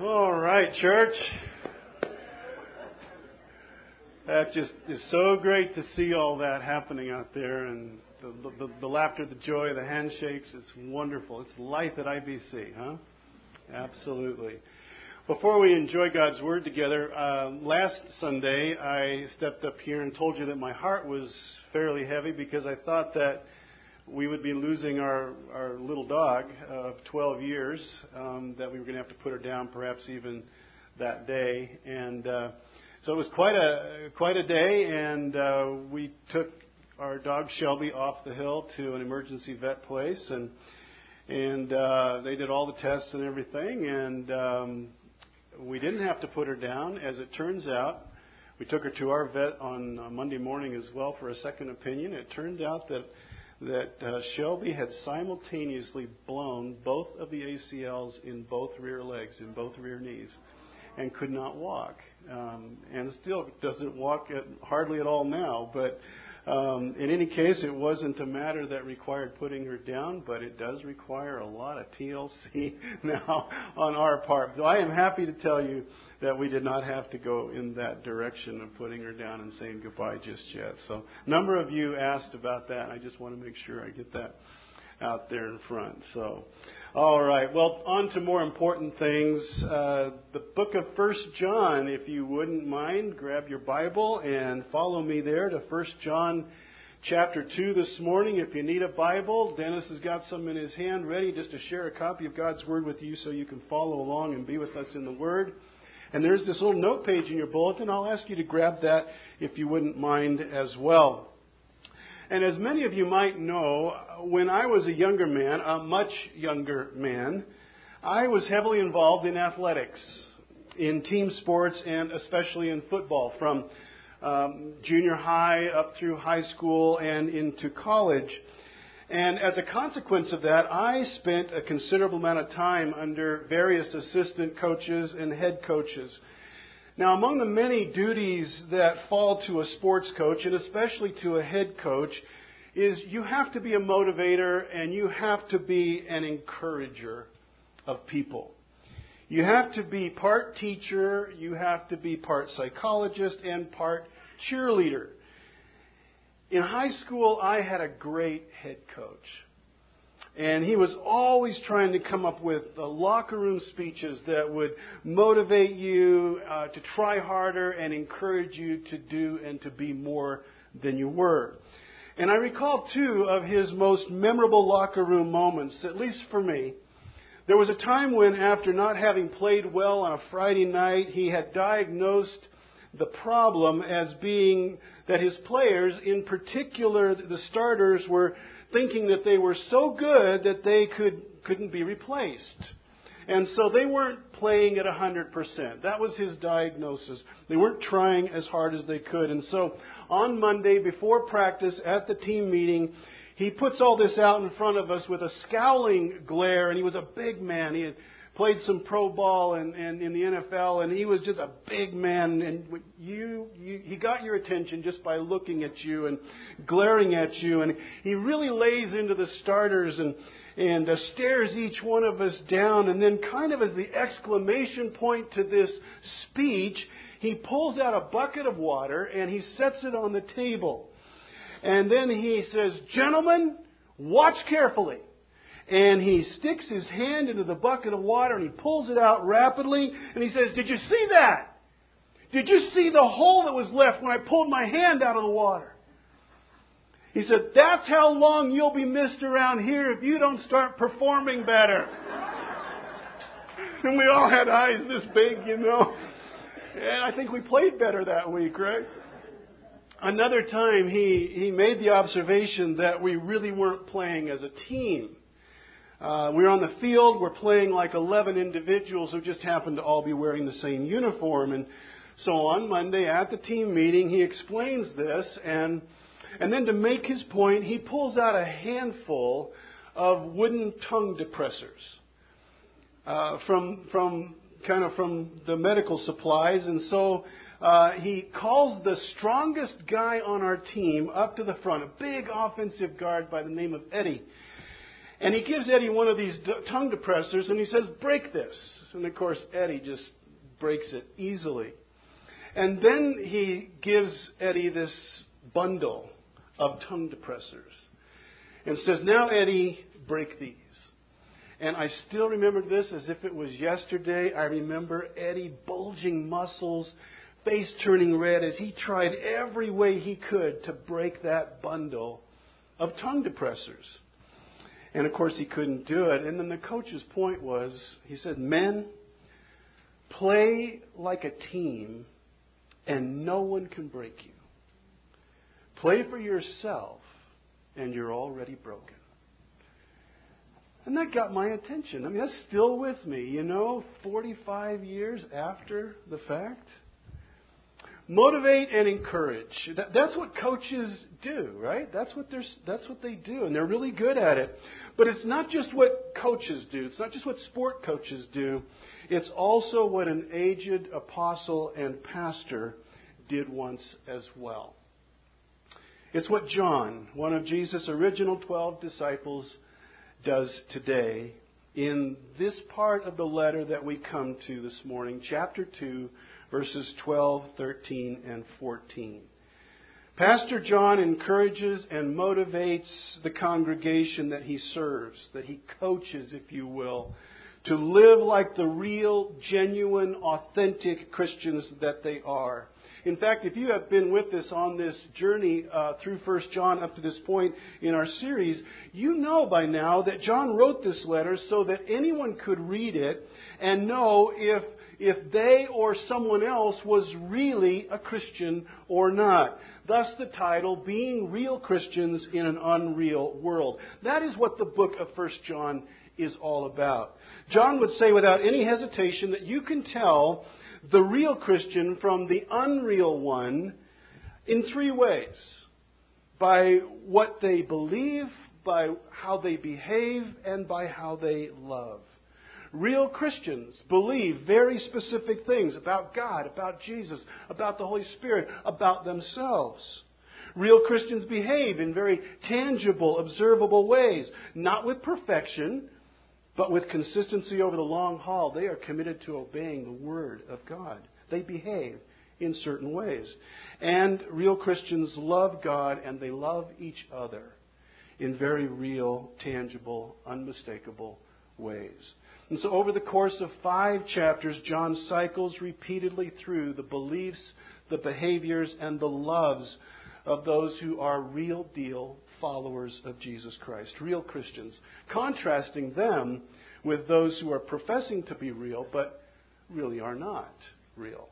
All right, church. That just is so great to see all that happening out there and the, the, the laughter, the joy, the handshakes. It's wonderful. It's life at IBC, huh? Absolutely. Before we enjoy God's Word together, uh, last Sunday I stepped up here and told you that my heart was fairly heavy because I thought that we would be losing our, our little dog of 12 years, um, that we were going to have to put her down perhaps even that day. And uh, so it was quite a, quite a day, and uh, we took our dog Shelby off the hill to an emergency vet place, and, and uh, they did all the tests and everything, and um, we didn't have to put her down. As it turns out, we took her to our vet on uh, Monday morning as well for a second opinion. It turned out that that uh, Shelby had simultaneously blown both of the ACLs in both rear legs, in both rear knees, and could not walk. Um, and still doesn't walk at, hardly at all now. But um, in any case, it wasn't a matter that required putting her down, but it does require a lot of TLC now on our part. So I am happy to tell you that we did not have to go in that direction of putting her down and saying goodbye just yet. So a number of you asked about that, I just want to make sure I get that out there in front. So, all right. Well, on to more important things. Uh, the book of First John, if you wouldn't mind, grab your Bible and follow me there to First John chapter 2 this morning. If you need a Bible, Dennis has got some in his hand ready just to share a copy of God's Word with you so you can follow along and be with us in the Word. And there's this little note page in your bulletin. I'll ask you to grab that if you wouldn't mind as well. And as many of you might know, when I was a younger man, a much younger man, I was heavily involved in athletics, in team sports, and especially in football, from um, junior high up through high school and into college. And as a consequence of that, I spent a considerable amount of time under various assistant coaches and head coaches. Now, among the many duties that fall to a sports coach, and especially to a head coach, is you have to be a motivator and you have to be an encourager of people. You have to be part teacher, you have to be part psychologist, and part cheerleader. In high school, I had a great head coach. And he was always trying to come up with uh, locker room speeches that would motivate you uh, to try harder and encourage you to do and to be more than you were. And I recall two of his most memorable locker room moments, at least for me. There was a time when, after not having played well on a Friday night, he had diagnosed the problem as being that his players, in particular the starters, were thinking that they were so good that they could, couldn't be replaced. And so they weren't playing at 100%. That was his diagnosis. They weren't trying as hard as they could. And so on Monday, before practice at the team meeting, he puts all this out in front of us with a scowling glare, and he was a big man. He had played some pro ball and, and in the NFL, and he was just a big man. And you, you, he got your attention just by looking at you and glaring at you. And he really lays into the starters and and uh, stares each one of us down. And then, kind of as the exclamation point to this speech, he pulls out a bucket of water and he sets it on the table. And then he says, Gentlemen, watch carefully and he sticks his hand into the bucket of water and he pulls it out rapidly and he says, Did you see that? Did you see the hole that was left when I pulled my hand out of the water? He said, That's how long you'll be missed around here if you don't start performing better. and we all had eyes this big, you know. And I think we played better that week, right? Another time he, he made the observation that we really weren't playing as a team. Uh, we're on the field. We're playing like 11 individuals who just happen to all be wearing the same uniform. And so on Monday at the team meeting, he explains this. And, and then to make his point, he pulls out a handful of wooden tongue depressors uh, from, from kind of from the medical supplies. And so uh, he calls the strongest guy on our team up to the front, a big offensive guard by the name of Eddie. And he gives Eddie one of these tongue depressors and he says, Break this. And of course, Eddie just breaks it easily. And then he gives Eddie this bundle of tongue depressors and says, Now, Eddie, break these. And I still remember this as if it was yesterday. I remember Eddie bulging muscles, face turning red as he tried every way he could to break that bundle of tongue depressors. And of course, he couldn't do it. And then the coach's point was he said, Men, play like a team, and no one can break you. Play for yourself, and you're already broken. And that got my attention. I mean, that's still with me, you know, 45 years after the fact. Motivate and encourage. That, that's what coaches do, right? That's what, they're, that's what they do, and they're really good at it. But it's not just what coaches do, it's not just what sport coaches do, it's also what an aged apostle and pastor did once as well. It's what John, one of Jesus' original 12 disciples, does today in this part of the letter that we come to this morning, chapter 2, verses 12, 13, and 14. Pastor John encourages and motivates the congregation that he serves, that he coaches, if you will, to live like the real, genuine, authentic Christians that they are. In fact, if you have been with us on this journey uh, through 1 John up to this point in our series, you know by now that John wrote this letter so that anyone could read it and know if if they or someone else was really a Christian or not. Thus the title, Being Real Christians in an Unreal World. That is what the book of 1 John is all about. John would say without any hesitation that you can tell the real Christian from the unreal one in three ways by what they believe, by how they behave, and by how they love. Real Christians believe very specific things about God, about Jesus, about the Holy Spirit, about themselves. Real Christians behave in very tangible, observable ways, not with perfection, but with consistency over the long haul, they are committed to obeying the Word of God. They behave in certain ways. And real Christians love God and they love each other in very real, tangible, unmistakable ways. And so, over the course of five chapters, John cycles repeatedly through the beliefs, the behaviors, and the loves of those who are real deal followers of Jesus Christ, real Christians, contrasting them with those who are professing to be real but really are not real.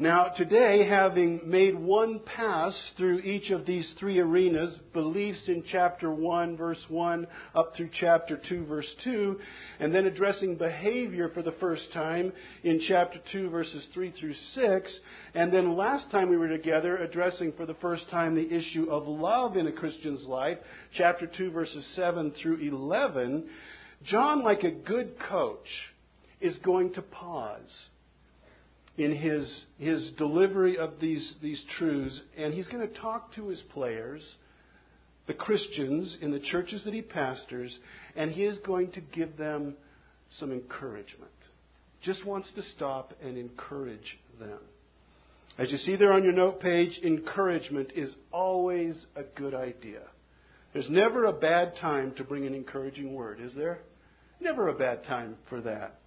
Now, today, having made one pass through each of these three arenas, beliefs in chapter 1, verse 1, up through chapter 2, verse 2, and then addressing behavior for the first time in chapter 2, verses 3 through 6, and then last time we were together addressing for the first time the issue of love in a Christian's life, chapter 2, verses 7 through 11, John, like a good coach, is going to pause in his, his delivery of these, these truths, and he's going to talk to his players, the Christians in the churches that he pastors, and he is going to give them some encouragement. Just wants to stop and encourage them. As you see there on your note page, encouragement is always a good idea. There's never a bad time to bring an encouraging word, is there? Never a bad time for that.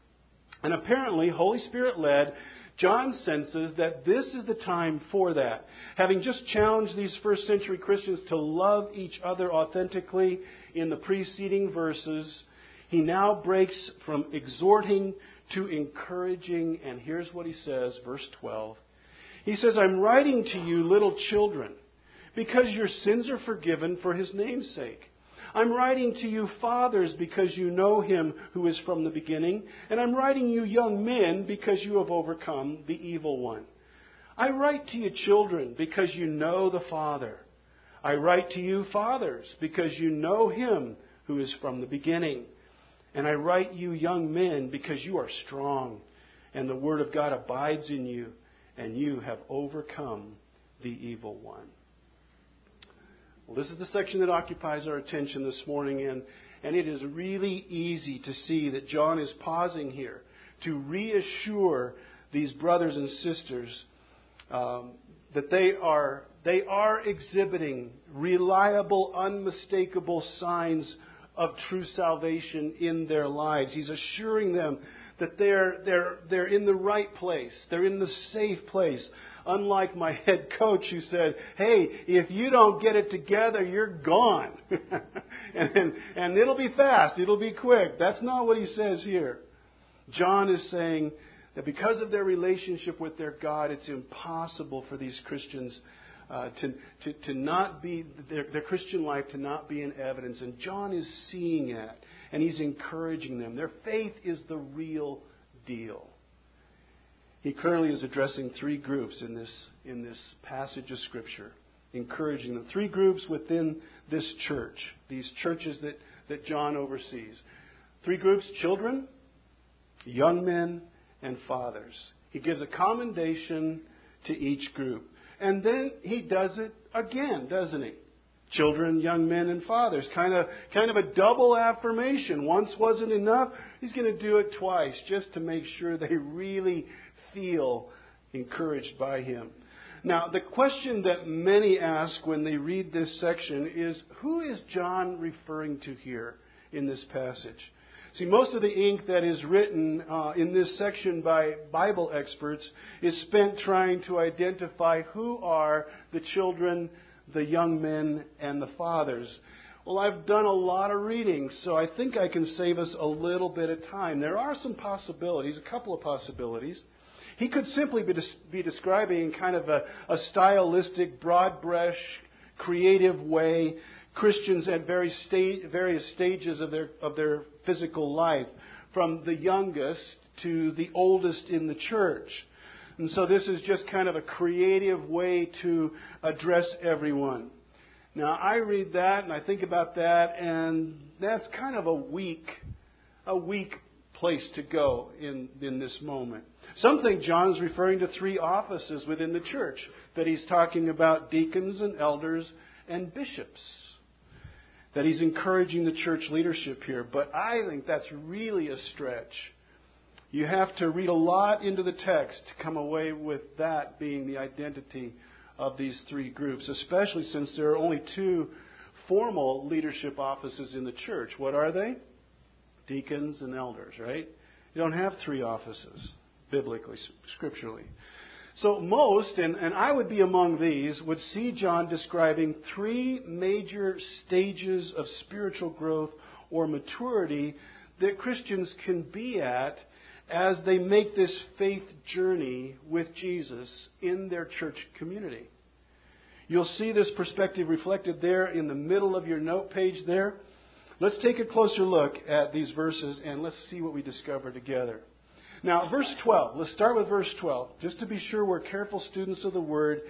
And apparently, Holy Spirit led, John senses that this is the time for that. Having just challenged these first century Christians to love each other authentically in the preceding verses, he now breaks from exhorting to encouraging, and here's what he says, verse 12. He says, I'm writing to you, little children, because your sins are forgiven for his name's sake. I'm writing to you, fathers, because you know him who is from the beginning, and I'm writing you, young men, because you have overcome the evil one. I write to you, children, because you know the Father. I write to you, fathers, because you know him who is from the beginning. And I write you, young men, because you are strong, and the word of God abides in you, and you have overcome the evil one. Well, this is the section that occupies our attention this morning, and, And it is really easy to see that John is pausing here to reassure these brothers and sisters um, that they are, they are exhibiting reliable, unmistakable signs of true salvation in their lives. He's assuring them that they're, they're, they're in the right place, they're in the safe place. Unlike my head coach who said, Hey, if you don't get it together, you're gone. and, and, it'll be fast, it'll be quick. That's not what he says here. John is saying that because of their relationship with their God, it's impossible for these Christians uh, to, to, to not be, their, their Christian life to not be in evidence. And John is seeing it, and he's encouraging them. Their faith is the real deal. He currently is addressing three groups in this, in this passage of Scripture, encouraging them. Three groups within this church, these churches that, that John oversees. Three groups children, young men, and fathers. He gives a commendation to each group. And then he does it again, doesn't he? Children, young men, and fathers. Kind of, kind of a double affirmation. Once wasn't enough. He's going to do it twice just to make sure they really feel encouraged by him. Now, the question that many ask when they read this section is who is John referring to here in this passage? See, most of the ink that is written uh, in this section by Bible experts is spent trying to identify who are the children, the young men, and the fathers. Well, I've done a lot of reading, so I think I can save us a little bit of time. There are some possibilities, a couple of possibilities. He could simply be, be describing kind of a, a stylistic, broad brush, creative way Christians at various, sta- various stages of their, of their physical life, from the youngest to the oldest in the church. And so this is just kind of a creative way to address everyone. Now, I read that and I think about that, and that's kind of a weak, a weak place to go in, in this moment. Some think John's referring to three offices within the church, that he's talking about deacons and elders and bishops that he's encouraging the church leadership here. But I think that's really a stretch. You have to read a lot into the text to come away with that being the identity of these three groups, especially since there are only two formal leadership offices in the church. What are they? Deacons and elders, right? You don't have three offices, biblically, scripturally. So most, and, and I would be among these, would see John describing three major stages of spiritual growth or maturity that Christians can be at as they make this faith journey with Jesus in their church community. You'll see this perspective reflected there in the middle of your note page there. Let's take a closer look at these verses and let's see what we discover together. Now, verse 12. Let's start with verse 12. Just to be sure we're careful students of the Word,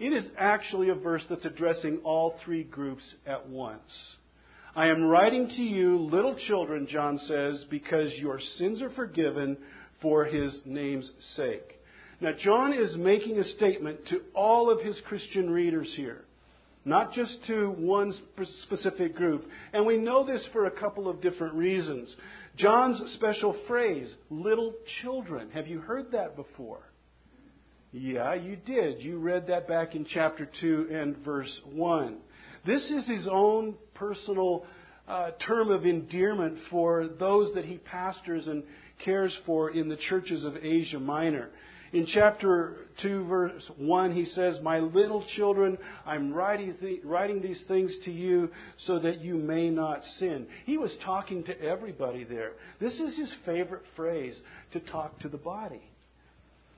it is actually a verse that's addressing all three groups at once. I am writing to you, little children, John says, because your sins are forgiven for his name's sake. Now, John is making a statement to all of his Christian readers here, not just to one specific group. And we know this for a couple of different reasons. John's special phrase, little children. Have you heard that before? Yeah, you did. You read that back in chapter 2 and verse 1. This is his own personal uh, term of endearment for those that he pastors and cares for in the churches of Asia Minor. In chapter 2, verse 1, he says, My little children, I'm writing, writing these things to you so that you may not sin. He was talking to everybody there. This is his favorite phrase to talk to the body.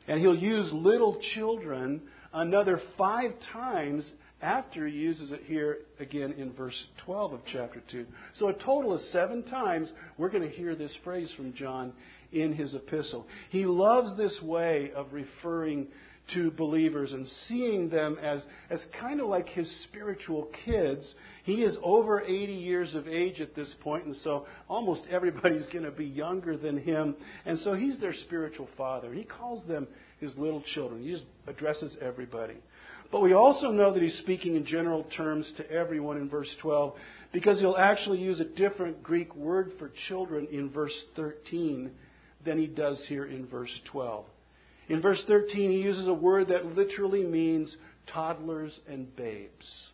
And he'll use little children another five times after he uses it here again in verse 12 of chapter 2. So a total of seven times we're going to hear this phrase from John in his epistle. He loves this way of referring to believers and seeing them as, as kind of like his spiritual kids. He is over 80 years of age at this point, and so almost everybody's going to be younger than him. And so he's their spiritual father. He calls them his little children. He just addresses everybody. But we also know that he's speaking in general terms to everyone in verse 12 because he'll actually use a different Greek word for children in verse 13 than he does here in verse 12. In verse 13, he uses a word that literally means toddlers and babes.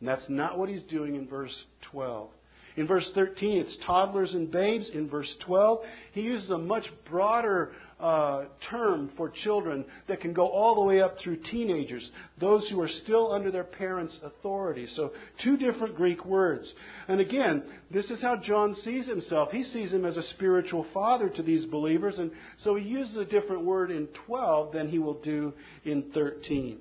And that's not what he's doing in verse 12. In verse 13, it's toddlers and babes. In verse 12, he uses a much broader uh, term for children that can go all the way up through teenagers, those who are still under their parents' authority. So, two different Greek words. And again, this is how John sees himself. He sees him as a spiritual father to these believers, and so he uses a different word in 12 than he will do in 13.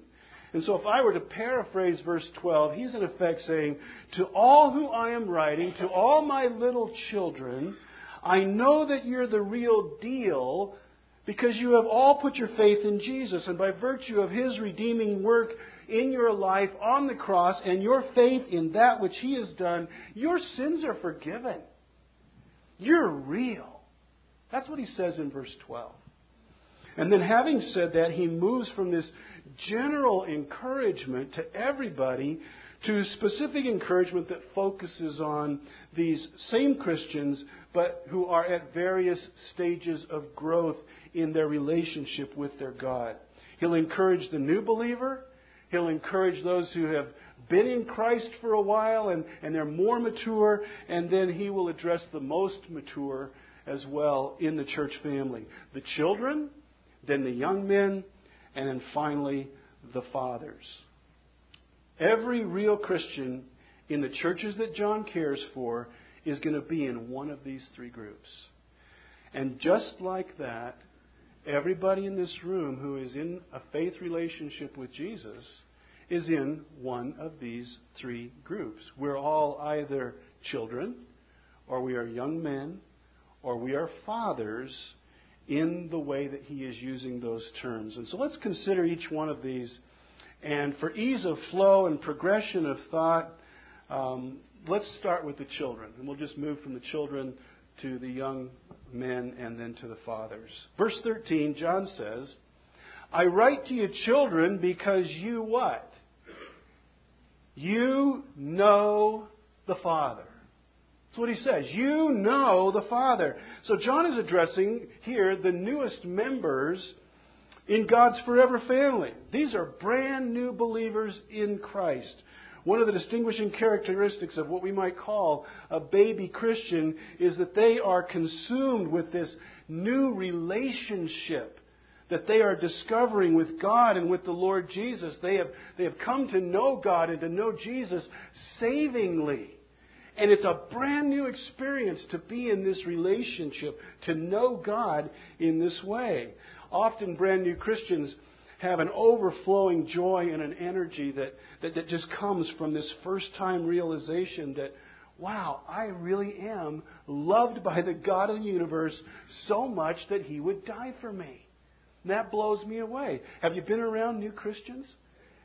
And so, if I were to paraphrase verse 12, he's in effect saying, To all who I am writing, to all my little children, I know that you're the real deal because you have all put your faith in Jesus. And by virtue of his redeeming work in your life on the cross and your faith in that which he has done, your sins are forgiven. You're real. That's what he says in verse 12. And then, having said that, he moves from this general encouragement to everybody to specific encouragement that focuses on these same Christians, but who are at various stages of growth in their relationship with their God. He'll encourage the new believer. He'll encourage those who have been in Christ for a while and, and they're more mature. And then he will address the most mature as well in the church family. The children, then the young men, and then finally the fathers. Every real Christian in the churches that John cares for is going to be in one of these three groups. And just like that, everybody in this room who is in a faith relationship with Jesus is in one of these three groups. We're all either children, or we are young men, or we are fathers in the way that he is using those terms. And so let's consider each one of these. And for ease of flow and progression of thought, um, let's start with the children. And we'll just move from the children to the young men and then to the fathers. Verse 13, John says, I write to you, children, because you what? You know the Father. That's what he says. You know the Father. So John is addressing here the newest members in God's forever family. These are brand new believers in Christ. One of the distinguishing characteristics of what we might call a baby Christian is that they are consumed with this new relationship that they are discovering with God and with the Lord Jesus. They have, they have come to know God and to know Jesus savingly. And it's a brand new experience to be in this relationship, to know God in this way. Often, brand new Christians have an overflowing joy and an energy that, that, that just comes from this first time realization that, wow, I really am loved by the God of the universe so much that He would die for me. And that blows me away. Have you been around new Christians?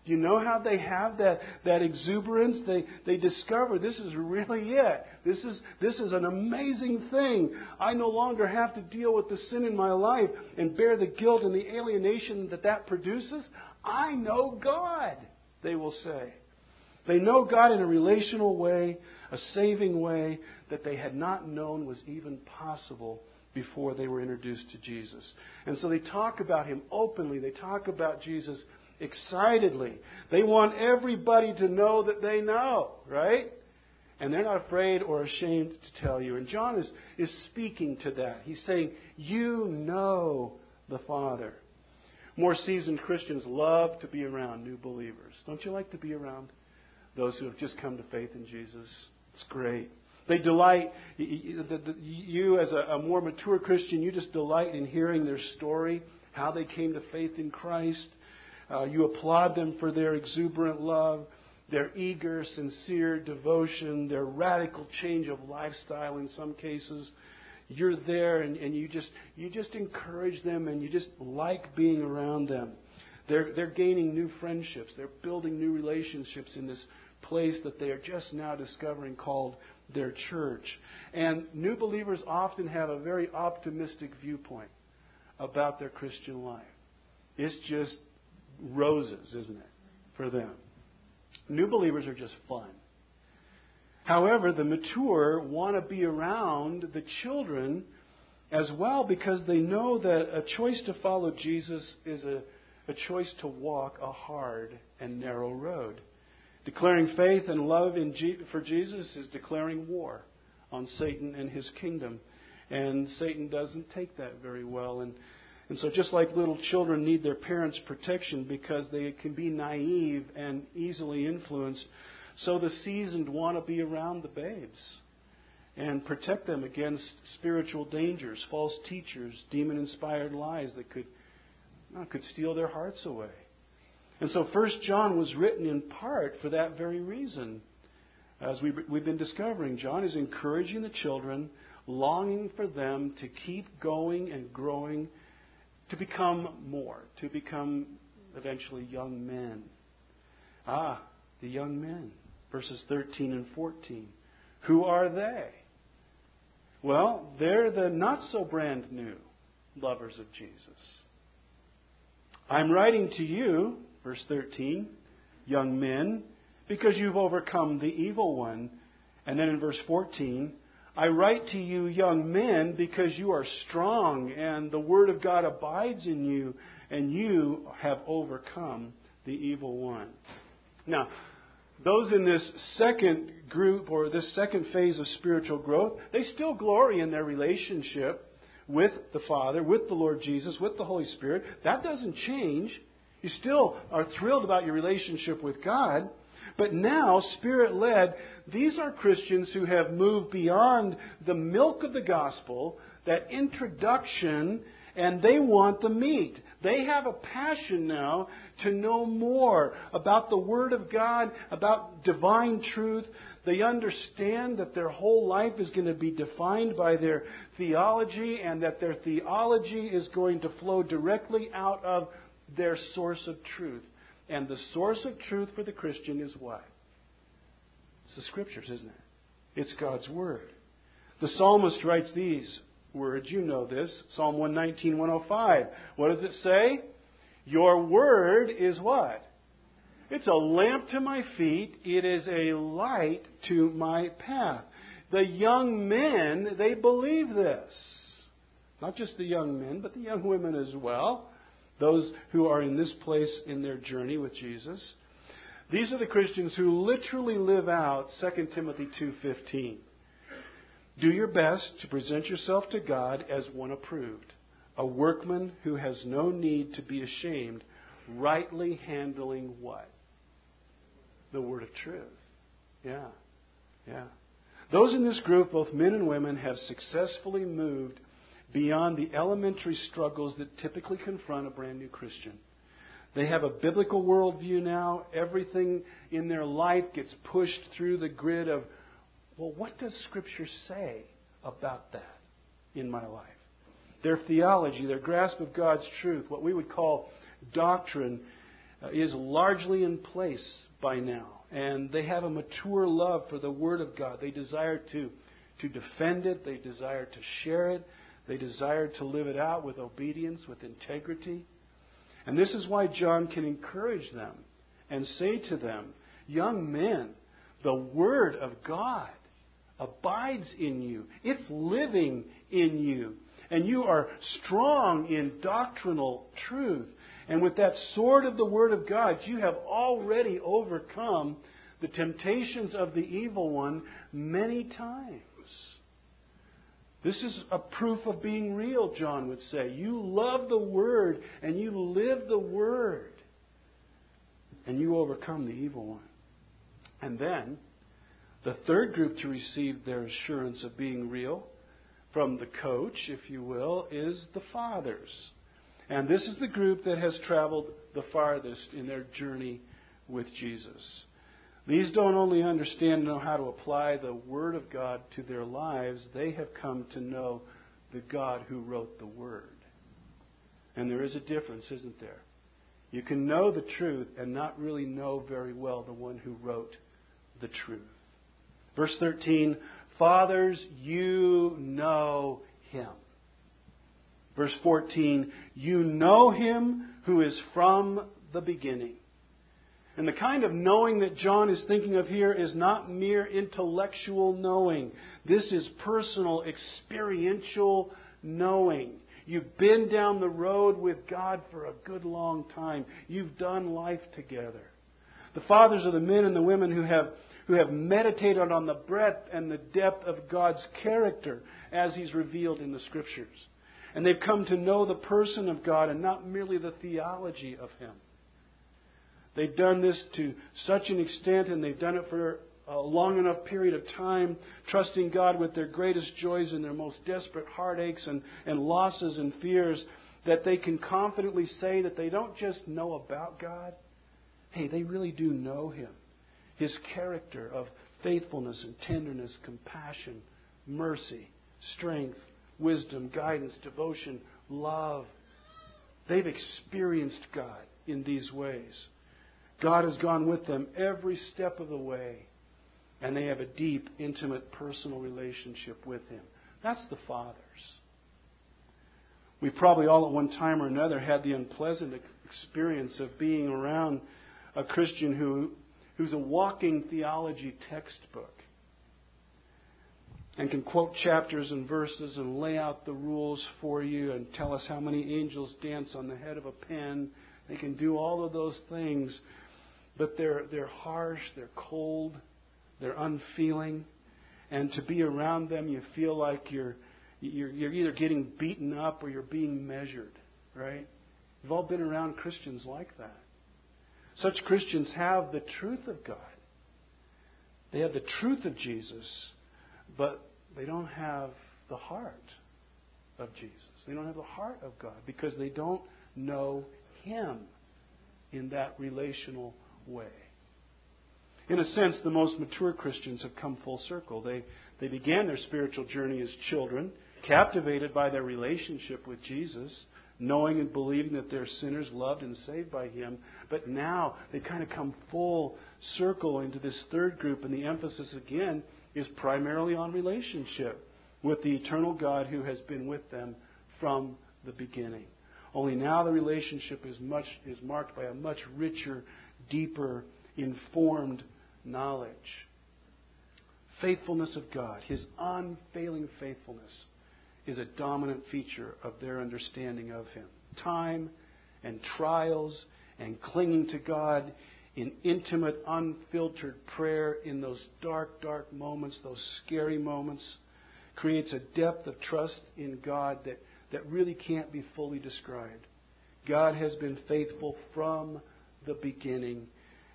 Do you know how they have that, that exuberance? They, they discover this is really it. This is, this is an amazing thing. I no longer have to deal with the sin in my life and bear the guilt and the alienation that that produces. I know God, they will say. They know God in a relational way, a saving way that they had not known was even possible before they were introduced to Jesus. And so they talk about Him openly. They talk about Jesus excitedly. They want everybody to know that they know, right? And they're not afraid or ashamed to tell you. And John is, is speaking to that. He's saying, You know the Father. More seasoned Christians love to be around new believers. Don't you like to be around those who have just come to faith in Jesus? It's great. They delight, you as a more mature Christian, you just delight in hearing their story, how they came to faith in Christ. Uh, you applaud them for their exuberant love, their eager, sincere devotion, their radical change of lifestyle in some cases. You're there and, and you just you just encourage them and you just like being around them. They're they're gaining new friendships. They're building new relationships in this place that they are just now discovering called their church. And new believers often have a very optimistic viewpoint about their Christian life. It's just roses, isn't it? for them. New believers are just fun. However, the mature want to be around the children as well because they know that a choice to follow Jesus is a, a choice to walk a hard and narrow road. Declaring faith and love G- for Jesus is declaring war on Satan and his kingdom. And Satan doesn't take that very well. And, and so, just like little children need their parents' protection because they can be naive and easily influenced, so the seasoned want to be around the babes and protect them against spiritual dangers, false teachers, demon inspired lies that could, could steal their hearts away. And so First John was written in part for that very reason. As we, we've been discovering, John is encouraging the children, longing for them to keep going and growing, to become more, to become eventually young men. Ah, the young men verses 13 and 14. Who are they? Well, they're the not so brand new lovers of Jesus. I'm writing to you, verse 13, young men, because you've overcome the evil one. And then in verse 14, I write to you, young men, because you are strong and the word of God abides in you, and you have overcome the evil one. Now, those in this second group or this second phase of spiritual growth, they still glory in their relationship with the Father, with the Lord Jesus, with the Holy Spirit. That doesn't change. You still are thrilled about your relationship with God. But now, Spirit led, these are Christians who have moved beyond the milk of the gospel, that introduction and they want the meat. They have a passion now to know more about the Word of God, about divine truth. They understand that their whole life is going to be defined by their theology and that their theology is going to flow directly out of their source of truth. And the source of truth for the Christian is what? It's the Scriptures, isn't it? It's God's Word. The psalmist writes these words. You know this. Psalm 119, 105. What does it say? Your word is what? It's a lamp to my feet. It is a light to my path. The young men, they believe this. Not just the young men, but the young women as well. Those who are in this place in their journey with Jesus. These are the Christians who literally live out 2 Timothy 2:15. Do your best to present yourself to God as one approved, a workman who has no need to be ashamed, rightly handling what? The word of truth. Yeah. Yeah. Those in this group, both men and women, have successfully moved beyond the elementary struggles that typically confront a brand new Christian. They have a biblical worldview now. Everything in their life gets pushed through the grid of well, what does Scripture say about that in my life? Their theology, their grasp of God's truth, what we would call doctrine, uh, is largely in place by now. And they have a mature love for the Word of God. They desire to, to defend it, they desire to share it, they desired to live it out with obedience, with integrity. And this is why John can encourage them and say to them, Young men, the Word of God abides in you. It's living in you. And you are strong in doctrinal truth. And with that sword of the Word of God, you have already overcome the temptations of the evil one many times. This is a proof of being real, John would say. You love the Word and you live the Word. And you overcome the evil one. And then, the third group to receive their assurance of being real from the coach, if you will, is the fathers. And this is the group that has traveled the farthest in their journey with Jesus. These don't only understand and know how to apply the Word of God to their lives, they have come to know the God who wrote the Word. And there is a difference, isn't there? You can know the truth and not really know very well the one who wrote the truth. Verse 13, Fathers, you know him. Verse 14, you know him who is from the beginning. And the kind of knowing that John is thinking of here is not mere intellectual knowing. This is personal, experiential knowing. You've been down the road with God for a good long time. You've done life together. The fathers are the men and the women who have, who have meditated on the breadth and the depth of God's character as He's revealed in the Scriptures. And they've come to know the person of God and not merely the theology of Him. They've done this to such an extent, and they've done it for a long enough period of time, trusting God with their greatest joys and their most desperate heartaches and, and losses and fears, that they can confidently say that they don't just know about God, hey, they really do know Him. His character of faithfulness and tenderness, compassion, mercy, strength, wisdom, guidance, devotion, love. They've experienced God in these ways. God has gone with them every step of the way, and they have a deep, intimate, personal relationship with Him. That's the Father's. We probably all at one time or another had the unpleasant experience of being around a Christian who, who's a walking theology textbook and can quote chapters and verses and lay out the rules for you and tell us how many angels dance on the head of a pen. They can do all of those things but they're, they're harsh, they're cold, they're unfeeling. And to be around them, you feel like you're, you're, you're either getting beaten up or you're being measured, right? We've all been around Christians like that. Such Christians have the truth of God. They have the truth of Jesus, but they don't have the heart of Jesus. They don't have the heart of God because they don't know Him in that relational way. In a sense, the most mature Christians have come full circle. They, they began their spiritual journey as children, captivated by their relationship with Jesus, knowing and believing that they're sinners loved and saved by Him. But now they kind of come full circle into this third group, and the emphasis again is primarily on relationship with the eternal God who has been with them from the beginning. Only now the relationship is much is marked by a much richer deeper, informed knowledge. Faithfulness of God, His unfailing faithfulness, is a dominant feature of their understanding of Him. Time and trials and clinging to God in intimate, unfiltered prayer in those dark, dark moments, those scary moments, creates a depth of trust in God that, that really can't be fully described. God has been faithful from the beginning,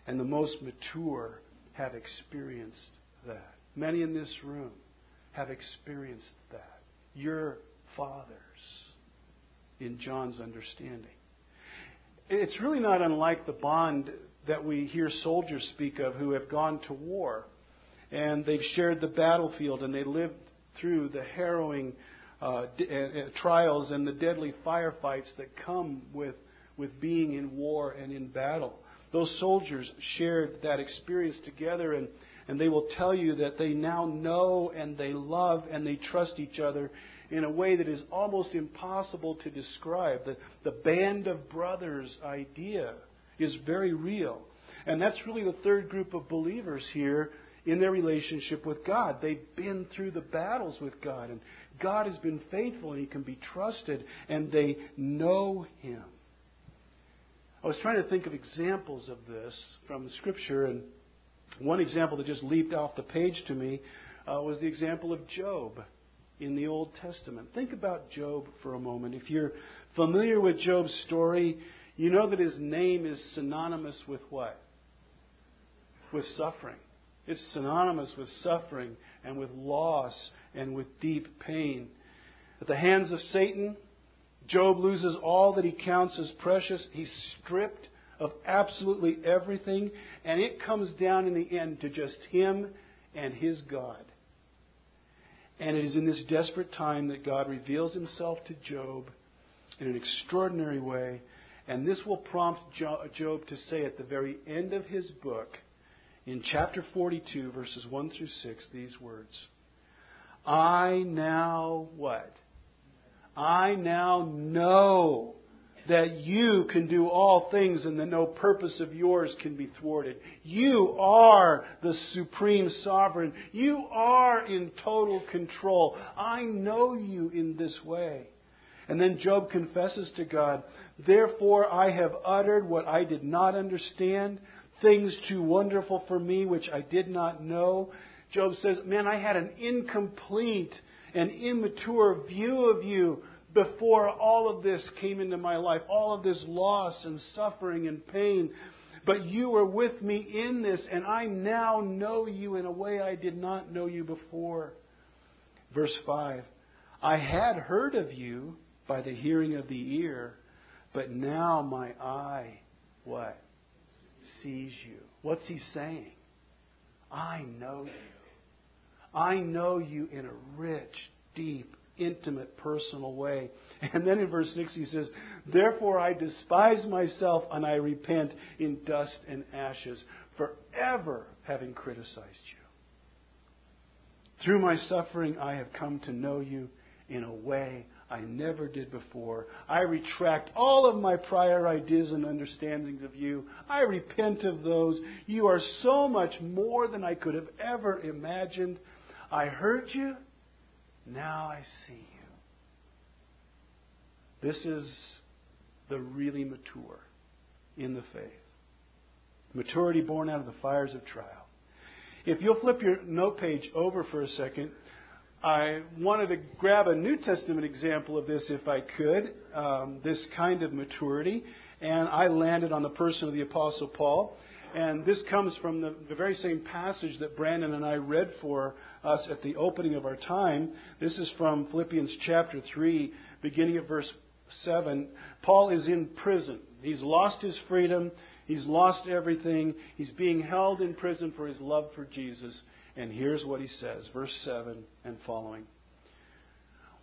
and the most mature have experienced that. Many in this room have experienced that. You're fathers, in John's understanding. It's really not unlike the bond that we hear soldiers speak of who have gone to war and they've shared the battlefield and they lived through the harrowing uh, uh, trials and the deadly firefights that come with with being in war and in battle. Those soldiers shared that experience together, and, and they will tell you that they now know and they love and they trust each other in a way that is almost impossible to describe. The, the band of brothers idea is very real. And that's really the third group of believers here in their relationship with God. They've been through the battles with God, and God has been faithful, and He can be trusted, and they know Him. I was trying to think of examples of this from Scripture, and one example that just leaped off the page to me uh, was the example of Job in the Old Testament. Think about Job for a moment. If you're familiar with Job's story, you know that his name is synonymous with what? With suffering. It's synonymous with suffering and with loss and with deep pain. At the hands of Satan, Job loses all that he counts as precious. He's stripped of absolutely everything, and it comes down in the end to just him and his God. And it is in this desperate time that God reveals himself to Job in an extraordinary way. And this will prompt Job to say at the very end of his book, in chapter 42, verses 1 through 6, these words I now what? I now know that you can do all things and that no purpose of yours can be thwarted. You are the supreme sovereign. You are in total control. I know you in this way. And then Job confesses to God, Therefore I have uttered what I did not understand, things too wonderful for me which I did not know. Job says, Man, I had an incomplete and immature view of you before all of this came into my life, all of this loss and suffering and pain. But you were with me in this, and I now know you in a way I did not know you before. Verse 5 I had heard of you by the hearing of the ear, but now my eye, what? Sees you. What's he saying? I know you. I know you in a rich, deep, intimate, personal way. And then in verse 6 he says, Therefore I despise myself and I repent in dust and ashes, forever having criticized you. Through my suffering I have come to know you in a way I never did before. I retract all of my prior ideas and understandings of you. I repent of those. You are so much more than I could have ever imagined. I heard you. Now I see you. This is the really mature in the faith. Maturity born out of the fires of trial. If you'll flip your note page over for a second, I wanted to grab a New Testament example of this if I could, um, this kind of maturity, and I landed on the person of the Apostle Paul. And this comes from the, the, very same passage that Brandon and I read for us at the opening of our time. This is from Philippians chapter 3, beginning at verse 7. Paul is in prison. He's lost his freedom. He's lost everything. He's being held in prison for his love for Jesus. And here's what he says, verse 7 and following.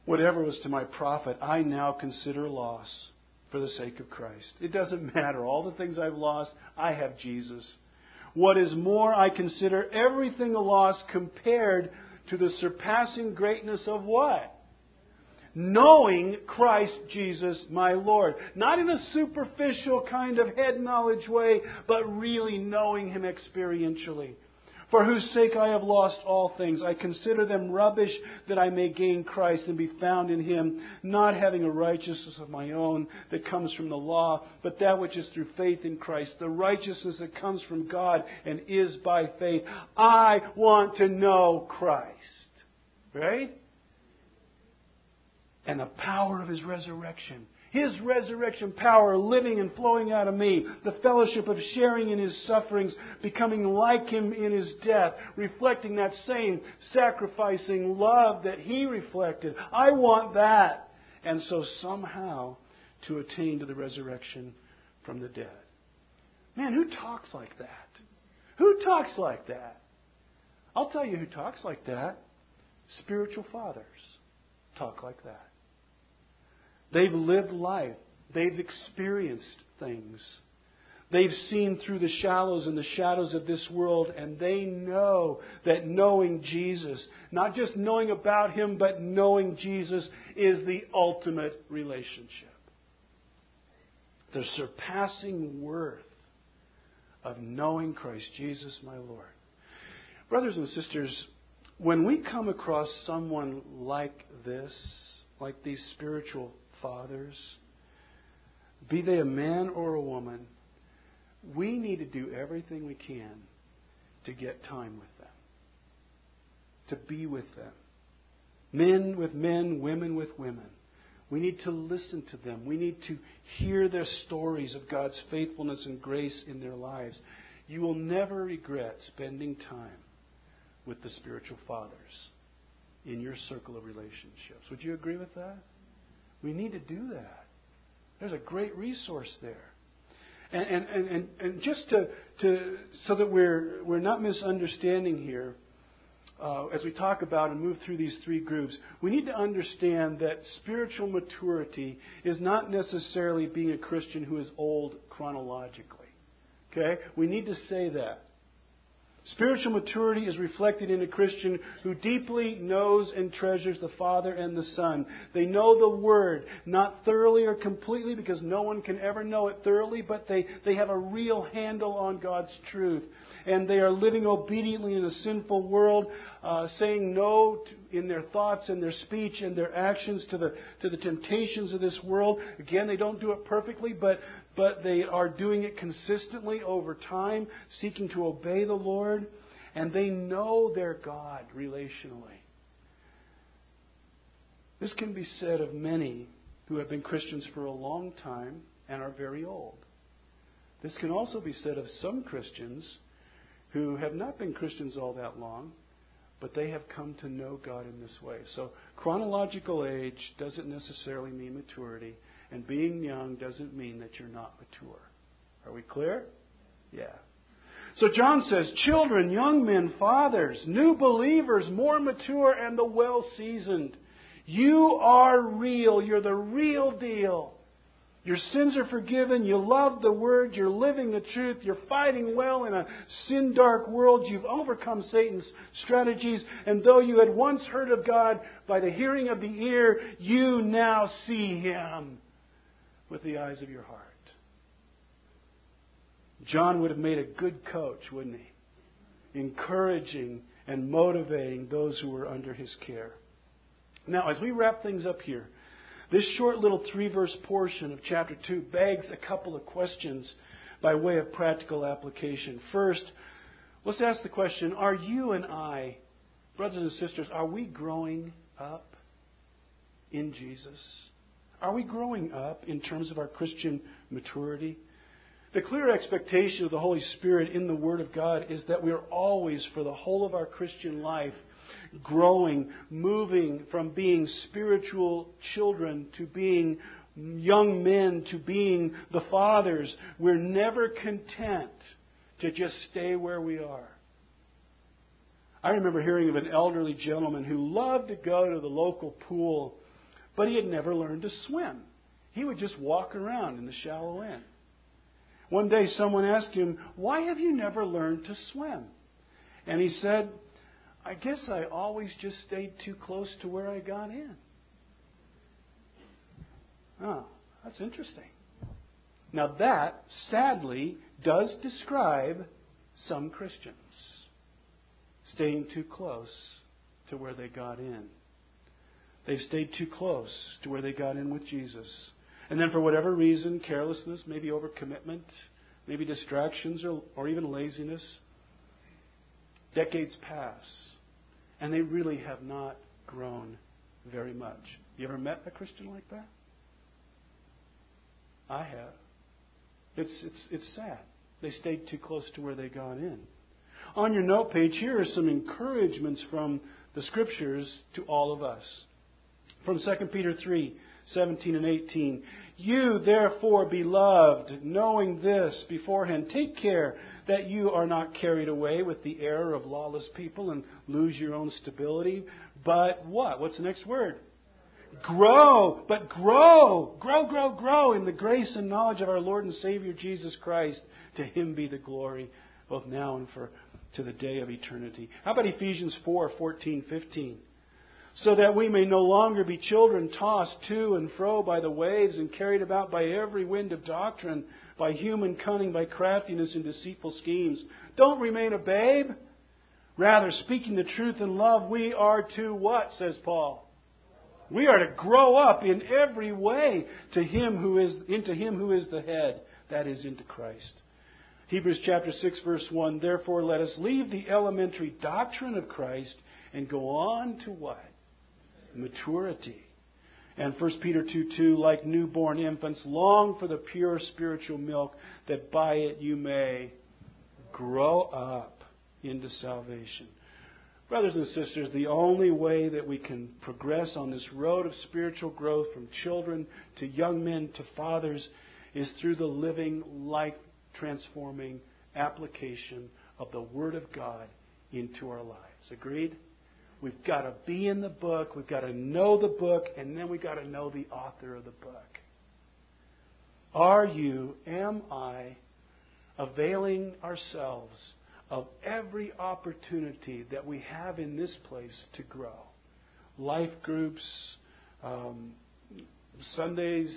Whatever was to my profit, I now consider loss for the sake of Christ. It doesn't matter. All the things I've lost, I have Jesus. What is more, I consider everything a loss compared to the surpassing greatness of what? Knowing Christ Jesus my Lord. Not in a superficial kind of head knowledge way, but really knowing Him experientially for whose sake I have lost all things. I consider them rubbish that I may gain Christ and be found in him, not having a righteousness of my own that comes from the law, but that which is through faith in Christ, the righteousness that comes from God and is by faith. I want to know Christ. Right? And the power of his resurrection his resurrection power living and flowing out of me, the fellowship of sharing in His sufferings, becoming like Him in His death, reflecting that same sacrificing love that He reflected. I want that. And so somehow to attain to the resurrection from the dead. Man, who talks like that? Who talks like that? I'll tell you who talks like that. Spiritual fathers talk like that. They've lived life. They've experienced things. They've seen through the shallows and the shadows of this world, and they know that knowing Jesus, not just knowing about Him, but knowing Jesus, is the ultimate relationship. The surpassing worth of knowing Christ Jesus, my Lord. Brothers and sisters, when we come across someone like this, like these spiritual fathers, be they a man or a woman, we need to do everything we can to get time with them, to be with them. Men with men, women with women. We need to listen to them. We need to hear their stories of God's faithfulness and grace in their lives. You will never regret spending time with the spiritual fathers in your circle of relationships. Would you agree with that? We need to do that. There's a great resource there. And, and, and, and just to, to, so that we're, we're not misunderstanding here, uh, as we talk about and move through these three groups, we need to understand that spiritual maturity is not necessarily being a Christian who is old chronologically. Okay? We need to say that. Spiritual maturity is reflected in a Christian who deeply knows and treasures the Father and the Son. They know the Word, not thoroughly or completely, because no one can ever know it thoroughly, but they, they have a real handle on God's truth. And they are living obediently in a sinful world, uh, saying no to, in their thoughts and their speech and their actions to the, to the temptations of this world. Again, they don't do it perfectly, but, but they are doing it consistently over time, seeking to obey the Lord, and they know their God relationally. This can be said of many who have been Christians for a long time and are very old. This can also be said of some Christians who have not been Christians all that long, but they have come to know God in this way. So, chronological age doesn't necessarily mean maturity. And being young doesn't mean that you're not mature. Are we clear? Yeah. So John says, children, young men, fathers, new believers, more mature, and the well seasoned. You are real. You're the real deal. Your sins are forgiven. You love the Word. You're living the truth. You're fighting well in a sin dark world. You've overcome Satan's strategies. And though you had once heard of God by the hearing of the ear, you now see Him with the eyes of your heart. John would have made a good coach, wouldn't he? Encouraging and motivating those who were under his care. Now, as we wrap things up here, this short little three verse portion of chapter 2 begs a couple of questions by way of practical application. First, let's ask the question Are you and I, brothers and sisters, are we growing up in Jesus? Are we growing up in terms of our Christian maturity? The clear expectation of the Holy Spirit in the Word of God is that we are always, for the whole of our Christian life, growing, moving from being spiritual children to being young men to being the fathers. We're never content to just stay where we are. I remember hearing of an elderly gentleman who loved to go to the local pool but he had never learned to swim. He would just walk around in the shallow end. One day someone asked him, Why have you never learned to swim? And he said, I guess I always just stayed too close to where I got in. Oh, that's interesting. Now, that, sadly, does describe some Christians staying too close to where they got in. They've stayed too close to where they got in with Jesus. And then, for whatever reason, carelessness, maybe overcommitment, maybe distractions, or, or even laziness, decades pass, and they really have not grown very much. You ever met a Christian like that? I have. It's, it's, it's sad. They stayed too close to where they got in. On your note page, here are some encouragements from the Scriptures to all of us. From 2 Peter 3 17 and 18. You, therefore, beloved, knowing this beforehand, take care that you are not carried away with the error of lawless people and lose your own stability. But what? What's the next word? Grow, but grow, grow, grow, grow in the grace and knowledge of our Lord and Savior Jesus Christ. To Him be the glory, both now and for to the day of eternity. How about Ephesians 4 14, 15? So that we may no longer be children tossed to and fro by the waves and carried about by every wind of doctrine, by human cunning, by craftiness and deceitful schemes. Don't remain a babe. Rather, speaking the truth in love, we are to what, says Paul? We are to grow up in every way to him who is, into him who is the head, that is, into Christ. Hebrews chapter 6 verse 1, therefore let us leave the elementary doctrine of Christ and go on to what? Maturity. And 1 Peter 2 2, like newborn infants, long for the pure spiritual milk, that by it you may grow up into salvation. Brothers and sisters, the only way that we can progress on this road of spiritual growth from children to young men to fathers is through the living, life transforming application of the Word of God into our lives. Agreed? We've got to be in the book, we've got to know the book, and then we've got to know the author of the book. Are you, am I, availing ourselves of every opportunity that we have in this place to grow. Life groups, um, Sundays,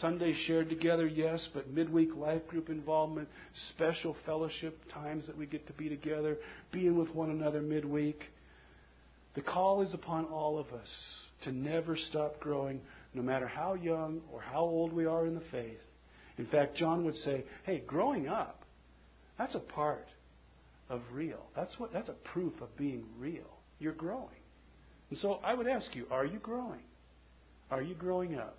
Sundays shared together, yes, but midweek life group involvement, special fellowship times that we get to be together, being with one another midweek. The call is upon all of us to never stop growing, no matter how young or how old we are in the faith. In fact, John would say, hey, growing up, that's a part of real. That's what that's a proof of being real. You're growing. And so I would ask you, are you growing? Are you growing up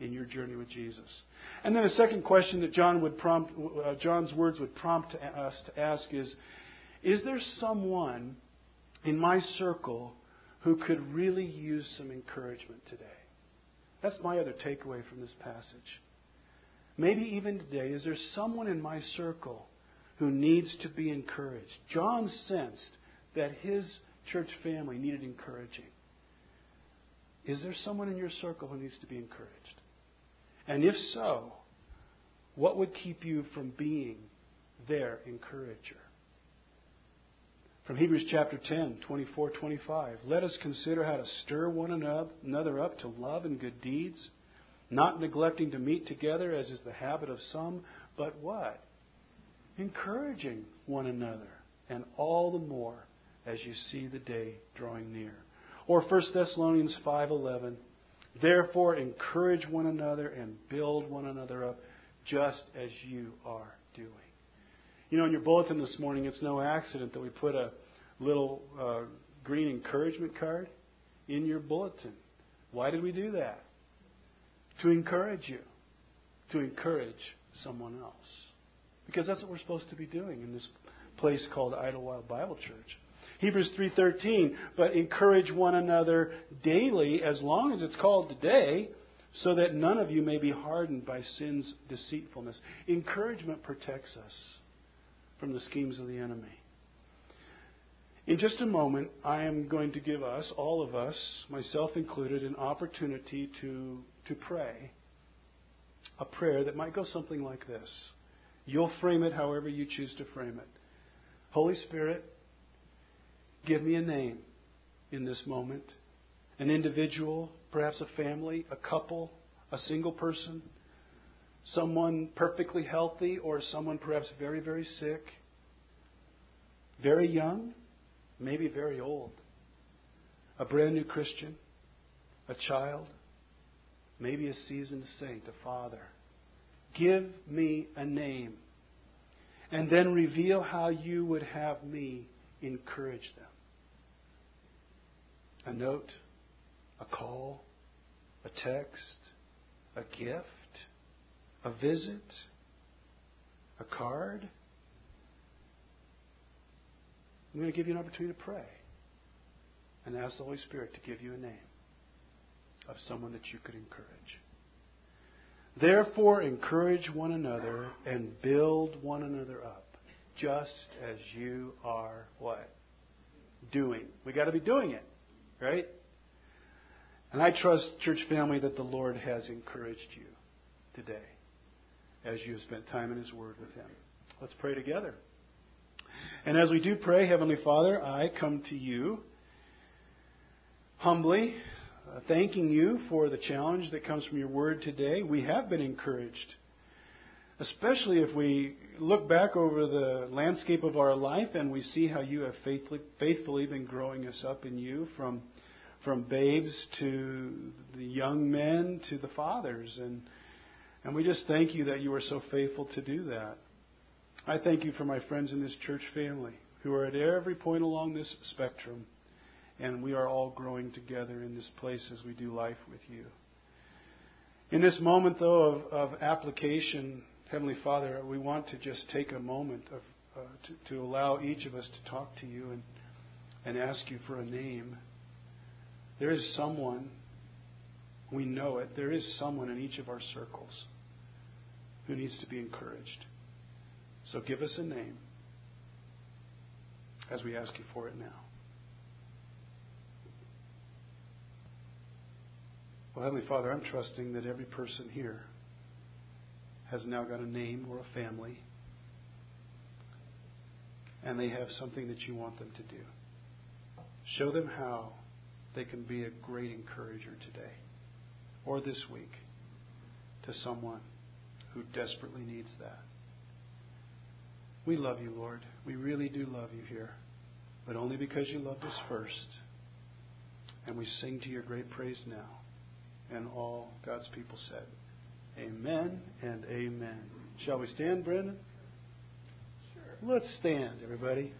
in your journey with Jesus? And then a second question that John would prompt, uh, John's words would prompt us to ask is, is there someone in my circle who could really use some encouragement today? That's my other takeaway from this passage. Maybe even today, is there someone in my circle who needs to be encouraged? John sensed that his church family needed encouraging. Is there someone in your circle who needs to be encouraged? And if so, what would keep you from being their encourager? From Hebrews chapter 10, 24, 25. Let us consider how to stir one another up to love and good deeds, not neglecting to meet together as is the habit of some, but what? Encouraging one another, and all the more as you see the day drawing near. Or 1 Thessalonians 5:11, therefore encourage one another and build one another up just as you are doing. You know, in your bulletin this morning, it's no accident that we put a little uh, green encouragement card in your bulletin. Why did we do that? To encourage you, to encourage someone else. Because that's what we're supposed to be doing in this place called Idlewild Bible Church. Hebrews 3:13, but encourage one another daily as long as it's called today, so that none of you may be hardened by sin's deceitfulness. Encouragement protects us from the schemes of the enemy. In just a moment, I am going to give us, all of us, myself included, an opportunity to, to pray a prayer that might go something like this. You'll frame it however you choose to frame it. Holy Spirit, Give me a name in this moment an individual, perhaps a family, a couple, a single person, someone perfectly healthy, or someone perhaps very, very sick, very young, maybe very old, a brand new Christian, a child, maybe a seasoned saint, a father. Give me a name. And then reveal how you would have me encourage them. A note, a call, a text, a gift, a visit, a card. I'm going to give you an opportunity to pray and ask the Holy Spirit to give you a name of someone that you could encourage. Therefore, encourage one another and build one another up just as you are what? Doing. We got to be doing it, right? And I trust, church family, that the Lord has encouraged you today as you have spent time in His Word with Him. Let's pray together. And as we do pray, Heavenly Father, I come to you humbly, uh, thanking you for the challenge that comes from your Word today. We have been encouraged especially if we look back over the landscape of our life and we see how you have faithfully, faithfully been growing us up in you from from babes to the young men to the fathers and and we just thank you that you are so faithful to do that. I thank you for my friends in this church family who are at every point along this spectrum and we are all growing together in this place as we do life with you. In this moment, though, of, of application, Heavenly Father, we want to just take a moment of, uh, to, to allow each of us to talk to you and, and ask you for a name. There is someone, we know it, there is someone in each of our circles who needs to be encouraged. So give us a name as we ask you for it now. Well, Heavenly Father, I'm trusting that every person here has now got a name or a family and they have something that you want them to do. Show them how they can be a great encourager today or this week to someone who desperately needs that. We love you, Lord. We really do love you here, but only because you loved us first. And we sing to your great praise now. And all God's people said, Amen and amen. Shall we stand, Brendan? Sure. Let's stand, everybody.